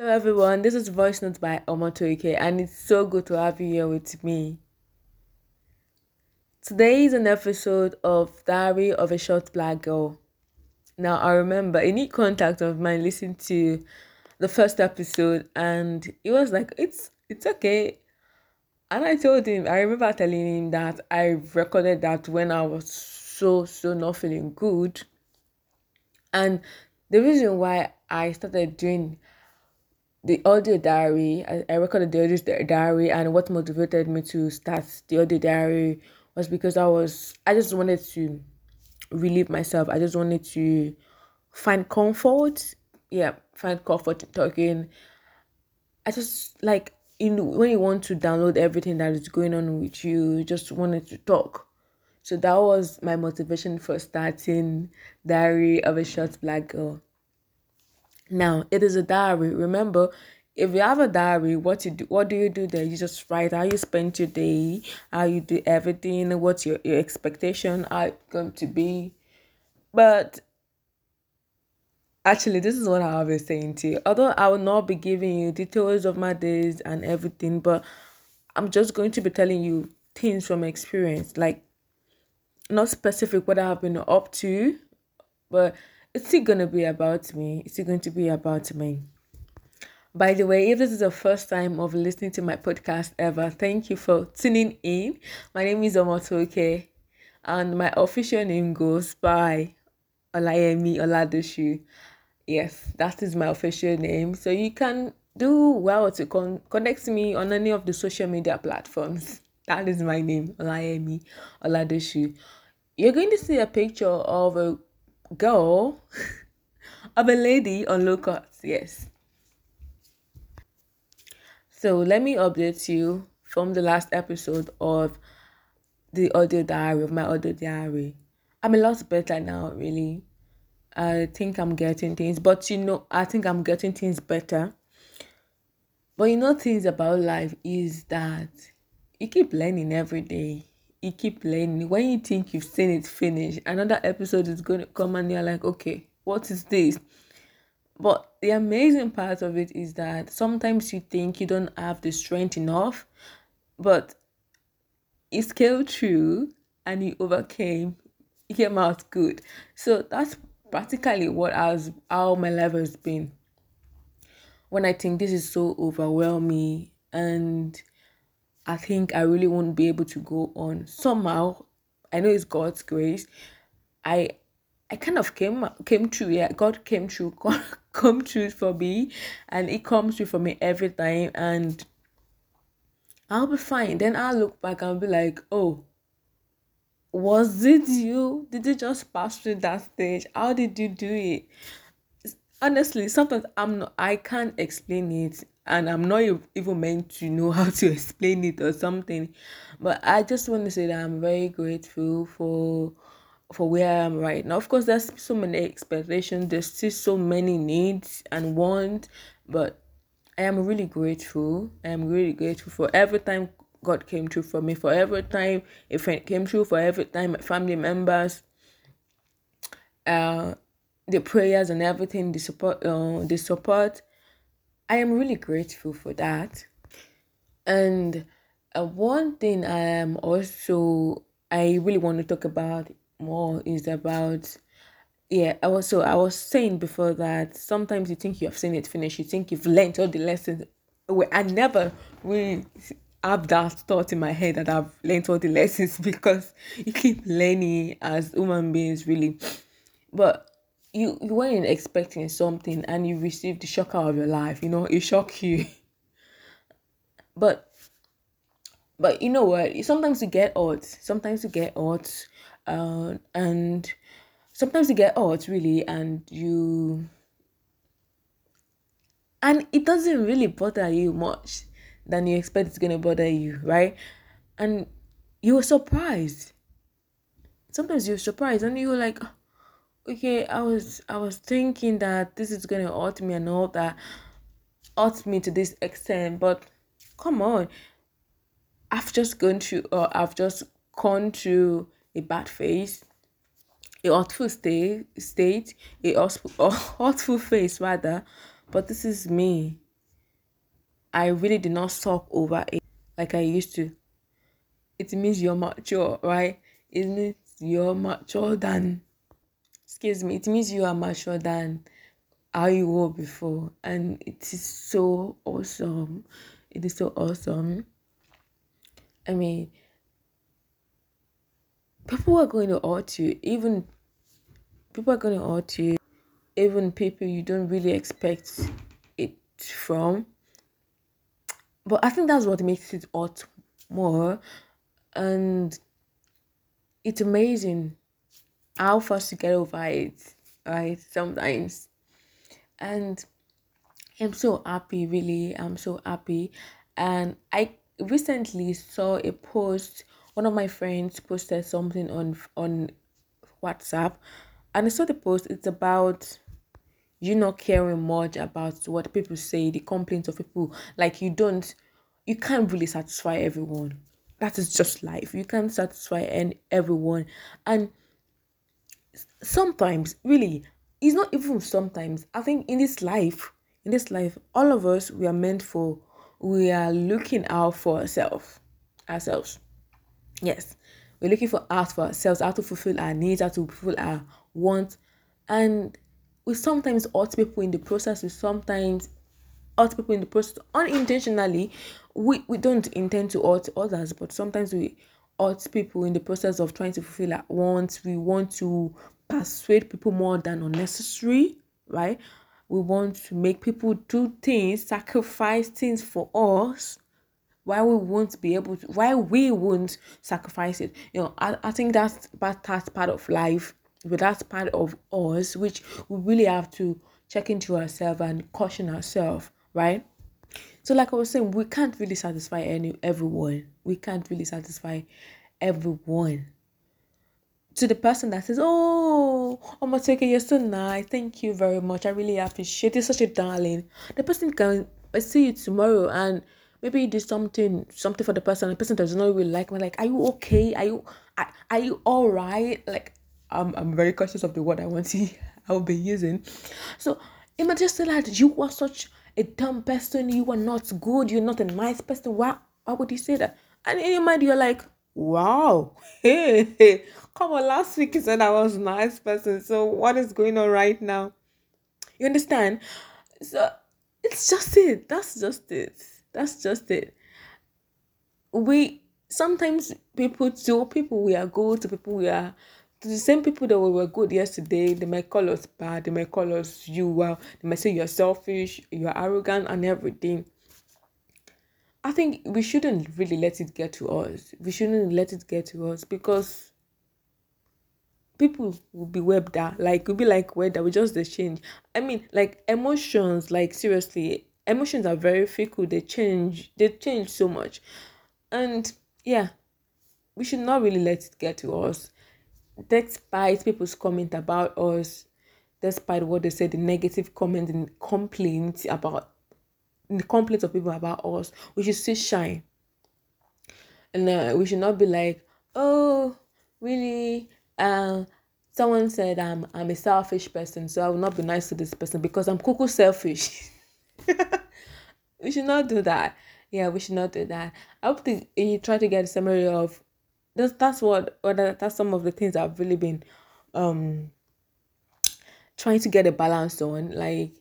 Hello everyone, this is Voice Notes by Omotoke and it's so good to have you here with me. Today is an episode of Diary of a Short Black Girl. Now I remember a new contact of mine listened to the first episode and he was like, It's it's okay. And I told him, I remember telling him that I recorded that when I was so so not feeling good. And the reason why I started doing the audio diary, I, I recorded the audio diary, and what motivated me to start the audio diary was because I was, I just wanted to relieve myself. I just wanted to find comfort. Yeah, find comfort in talking. I just like in when you want to download everything that is going on with you, you just wanted to talk. So that was my motivation for starting Diary of a Short Black Girl. Now, it is a diary. Remember, if you have a diary, what you do, what do you do there? You just write how you spent your day, how you do everything, what's your, your expectation are going to be. But actually, this is what I was saying to you. Although I will not be giving you details of my days and everything, but I'm just going to be telling you things from experience, like not specific what I've been up to, but it's still gonna be about me. It's still going to be about me. By the way, if this is the first time of listening to my podcast ever, thank you for tuning in. My name is Omotoke, and my official name goes by Olayemi Oladoshu. Yes, that is my official name. So you can do well to con- connect me on any of the social media platforms. That is my name, Olayemi Oladoshu. You're going to see a picture of a girl of a lady on low cuts, yes. So let me update you from the last episode of the audio diary of my audio diary. I'm a lot better now, really. I think I'm getting things, but you know, I think I'm getting things better. But you know, things about life is that you keep learning every day you keep learning. When you think you've seen it finish, another episode is going to come and you're like, okay, what is this? But the amazing part of it is that sometimes you think you don't have the strength enough, but you scaled through and you overcame, you came out good. So that's practically what has how my life has been. When I think this is so overwhelming and I think I really won't be able to go on. Somehow, I know it's God's grace. I I kind of came came true. Yeah, God came God come true for me, and it comes true for me every time. And I'll be fine. Then I'll look back and be like, oh, was it you? Did you just pass through that stage? How did you do it? Honestly, sometimes I'm not. I can't explain it and I'm not even meant to know how to explain it or something. But I just want to say that I'm very grateful for for where I am right now. Of course, there's so many expectations. There's still so many needs and wants, but I am really grateful. I am really grateful for every time God came through for me, for every time a friend came through, for every time my family members, uh, the prayers and everything, the support, uh, the support. I am really grateful for that. And uh, one thing I am also I really want to talk about more is about yeah I was so I was saying before that sometimes you think you have seen it finish you think you've learned all the lessons. Well, I never really have that thought in my head that I've learned all the lessons because you keep learning as human beings really. But you you weren't expecting something and you received the shocker of your life you know it shocked you. But but you know what? Sometimes you get odds sometimes you get odds uh, and sometimes you get odds really and you and it doesn't really bother you much than you expect it's gonna bother you right? And you were surprised. Sometimes you're surprised and you're like okay i was i was thinking that this is gonna hurt me and all that hurt me to this extent but come on i've just gone through or i've just gone through a bad phase a hurtful state state a hurtful, a hurtful phase rather but this is me I really did not sulk over it like I used to. It means you're mature, right? It you're mature than excuse me, it means you are mature than how you were before. And it is so awesome. It is so awesome. I mean, people are going to hurt you, even people are going to hurt you, even people you don't really expect it from. But I think that's what makes it hurt more. And it's amazing how fast you get over it, right? Sometimes. And I'm so happy, really. I'm so happy. And I recently saw a post. One of my friends posted something on on WhatsApp, and I saw the post. It's about you not caring much about what people say, the complaints of people. Like you don't, you can't really satisfy everyone. That is just life. You can't satisfy and everyone, and sometimes really, it's not even sometimes. I think in this life, in this life, all of us we are meant for. We are looking out for ourselves, ourselves. Yes, we're looking for out for ourselves, how to fulfill our needs, how to fulfill our wants, and we sometimes hurt people in the process. We sometimes hurt people in the process unintentionally. We we don't intend to hurt others, but sometimes we hurt people in the process of trying to fulfill our wants. We want to persuade people more than unnecessary, right? We want to make people do things, sacrifice things for us. Why we won't be able to, why we won't sacrifice it. You know, I, I think that's, that's part of life, but that's part of us, which we really have to check into ourselves and caution ourselves, right? So, like I was saying, we can't really satisfy any everyone. We can't really satisfy everyone to the person that says, Oh, Omotoke, you're so nice. Thank you very much. I really appreciate it. Such a darling. The person can I see you tomorrow and maybe you do something something for the person. The person does not really like me. Like, are you okay? Are you are, are you all right? Like, I'm I'm very cautious of the word I want to I'll be using. So it might just say that you are such a dumb person, you are not good, you're not a nice person. Why why would you say that? And in your mind you're like, wow, Come on, last week you said I was a nice person. So what is going on right now? You understand? So it's just it. That's just it. That's just it. We sometimes people to people we are good to people we are the same people that we were good yesterday, they might call us bad, they might call us you well, they might say you're selfish, you're arrogant and everything. I think we shouldn't really let it get to us. We shouldn't let it get to us because people will be webbed weather like we'll be like weather we just change. I mean like emotions like seriously emotions are very fickle. They change they change so much. And yeah we should not really let it get to us despite people's comment about us despite what they said, the negative comment and complaints about the complaints of people about us we should still shine and uh, we should not be like oh really um someone said I'm I'm a selfish person, so I will not be nice to this person because I'm cuckoo selfish. we should not do that. Yeah, we should not do that. I hope that you try to get a summary of that's that's what or that, that's some of the things I've really been um trying to get a balance on. Like,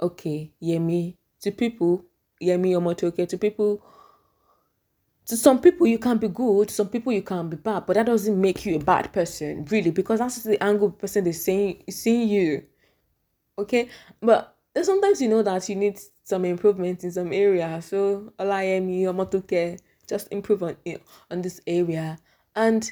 okay, Yemi, to people, Yemi okay to people to some people you can be good, some people you can be bad, but that doesn't make you a bad person, really, because that's the angle person is saying seeing you. Okay, but sometimes you know that you need some improvement in some area. So Olayemi Omotoke, just improve on it on this area. And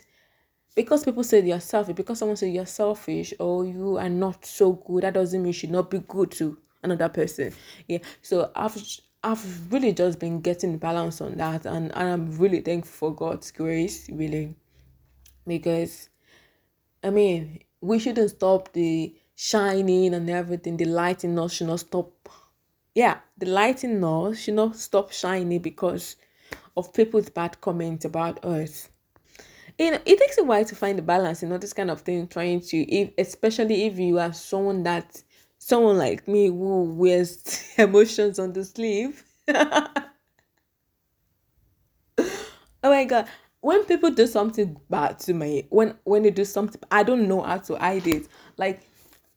because people say you're selfish, because someone says you're selfish or you are not so good, that doesn't mean you should not be good to another person. Yeah. So I've I've really just been getting balance on that, and, and I'm really thankful for God's grace, really, because I mean, we shouldn't stop the shining and everything. The light in us should not stop. Yeah, the light in us should not stop shining because of people's bad comments about us. You know, it takes a while to find the balance, you know, this kind of thing, trying to, if, especially if you are someone that someone like me who wears emotions on the sleeve. Oh my god. When people do something bad to me when when they do something i don't know how to hide it. Like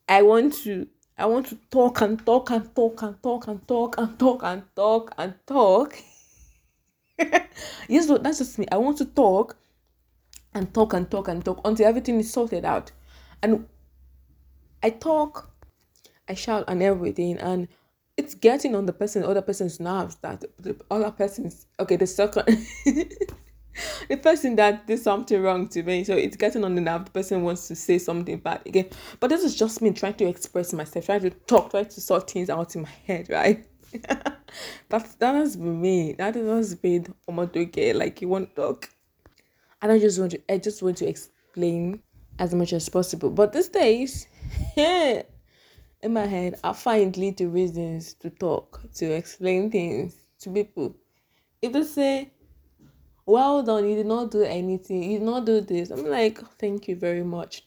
i want to i want to talk and talk and talk and talk and talk and talk and talk and talk yes that's just me. I want to talk and talk and talk and talk until everything is sorted out. And i talk i shout and everything and it's getting on the person other person's nerves that the other person's okay the second the person that did something wrong to me. So it's getting on the nerve. The person wants to say something bad again. But this is just me trying to express myself trying to talk trying to sort things out in my head right that that has been me that has been Omotoke like you want talk and i just want to i just want to explain as much as possible but these days in my head, I find little reasons to talk, to explain things to people. If they say, well done, you did not do anything, you did not do this, I'm like, thank you very much.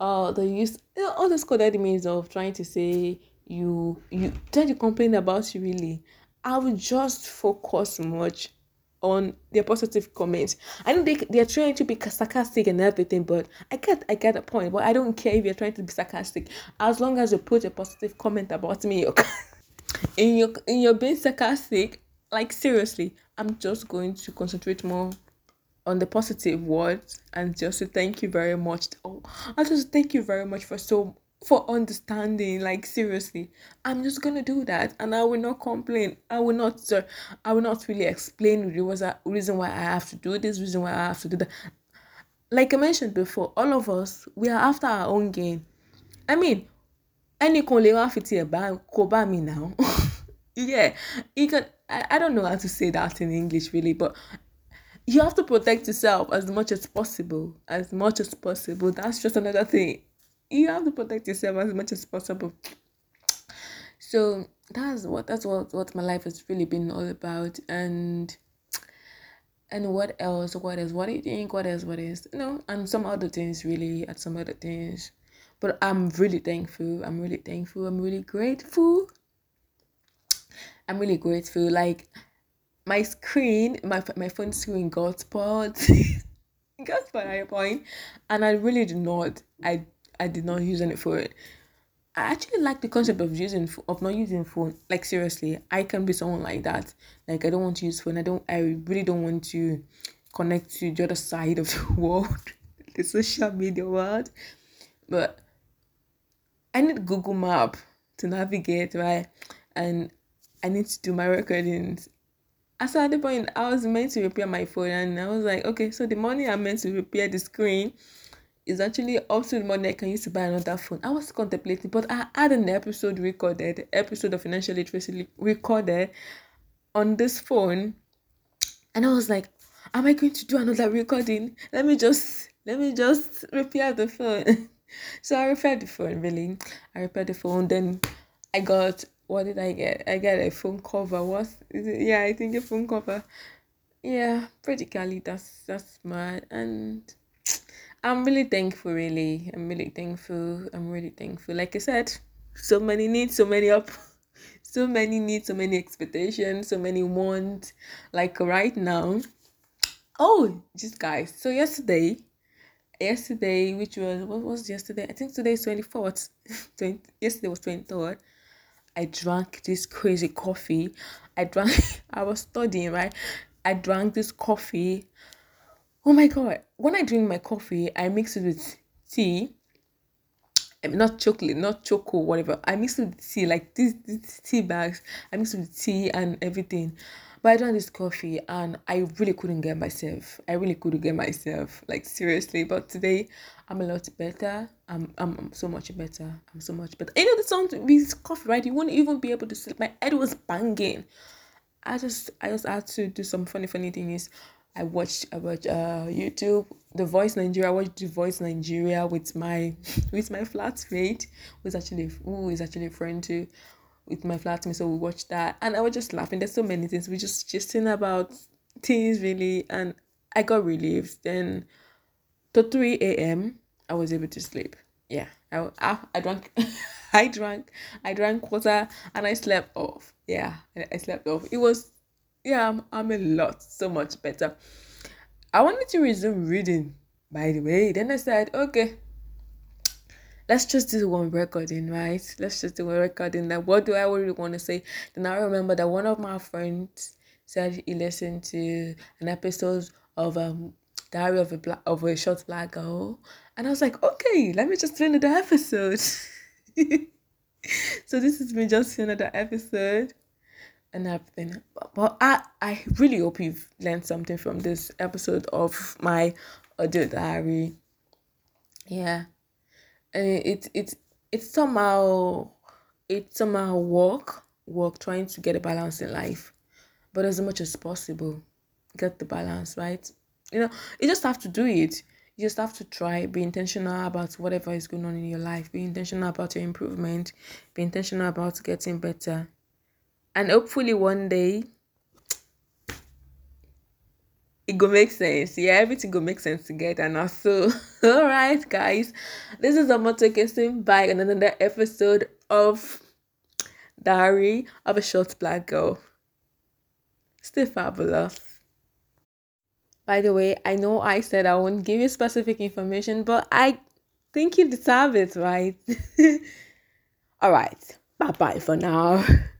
Uh, the use all this coded means of trying to say you you try to complain about really. I will just focus much on their positive comments. I know they they're trying to be sarcastic and everything, but I get I get the point. But I don't care if you're trying to be sarcastic, as long as you put a positive comment about me. in your in your being sarcastic, like seriously, I'm just going to concentrate more on the positive words and just say thank you very much. Oh, I just thank you very much for so for understanding like seriously. I'm just gonna do that and i will not complain. I will not sir i will not really explain the was a reason why i have to do this reason why i have to do that. Like i mentioned before all of us we are after our own gain. I mean any koba me now. Yeah you can I, I don't know how to say that in english really but you have to protect yourself as much as possible as much as possible. That's just another thing you have to protect yourself as much as possible. So that's what that's what what my life has really been all about. And and what else? What is what do you think? What else? What is you know and some other things really and some other things. But i'm really thankful. I'm really thankful. I'm really grateful. I'm really grateful. Like my screen my my phone screen got spoiled. Got spoiled at a point. And i really did not i I did not use any for it. I actually like the concept of using of not using phone. Like seriously, I can be someone like that. Like I don't want to use phone. I don't. I really don't want to connect to the other side of the world, the social media world. But I need Google Map to navigate right, and I need to do my recordings. As at the point, I was meant to repair my phone, and I was like, okay, so the money I meant to repair the screen is actually also the money I can use to buy another phone. I was contemplating, but I had an episode recorded, episode of financial literacy recorded on this phone, and I was like, "Am I going to do another recording? Let me just let me just repair the phone." so I repaired the phone. Really, I repaired the phone. Then I got what did I get? I got a phone cover. What? Yeah, I think a phone cover. Yeah, pretty practically that's that's mad and I'm really thankful, really. I'm really thankful. I'm really thankful. Like I said, so many needs, so many up, so many needs, so many expectations, so many wants. Like right now, oh, just guys. So yesterday, yesterday, which was what was yesterday? I think today is twenty fourth. yesterday was twenty third. I drank this crazy coffee. I drank. I was studying right. I drank this coffee Oh my god. When I drink my coffee, I mix it with tea. Not chocolate, not choco, whatever. I mix it with tea, like these, these tea bags. I mix it with tea and everything. But I drank this coffee and I really couldn't get myself. I really couldn't get myself. Like seriously. But today I'm a lot better. I'm I'm, I'm so much better. I'm so much better. You know the sound with coffee, right? You won't even be able to sleep. My head was banging. I just I just had to do some funny funny things. I watched about uh YouTube The Voice Nigeria. I watched The Voice Nigeria with my with my flatmate, who's actually who is actually a friend too, with my flatmate. So we watched that, and I was just laughing. There's so many things we just just about things really, and I got relieved. Then to three a.m. I was able to sleep. yeah, I I, I drank, I drank, I drank water and I slept off. Yeah, I slept off. It was, yeah, I'm, I'm a lot so much better. I wanted to resume reading, by the way. Then I said, okay, let's just do one recording, right? Let's just do one recording. That what do I really want to say? Then I remember that one of my friends said he listened to an episode of um Diary of a Black of a Short Black Girl, and I was like, okay, let me just do another episode. so this has been just another episode and everything. But I I really hope you've learned something from this episode of my audio diary. Yeah. It it it somehow it somehow work work trying to get a balance in life. But as much as possible get the balance right? You know you just have to do it. You just have to try. Be intentional about whatever is going on in your life. Be intentional about your improvement. Be intentional about getting better and hopefully one day it go make sense. Yeah, everything go make sense together now. So, all right, guys, this is Omotokesim by another episode of Diary of a Short Black Girl. Stay fabulous. By the way, I know I said I won't give you specific information, but I think you deserve it, right? all right, bye bye for now.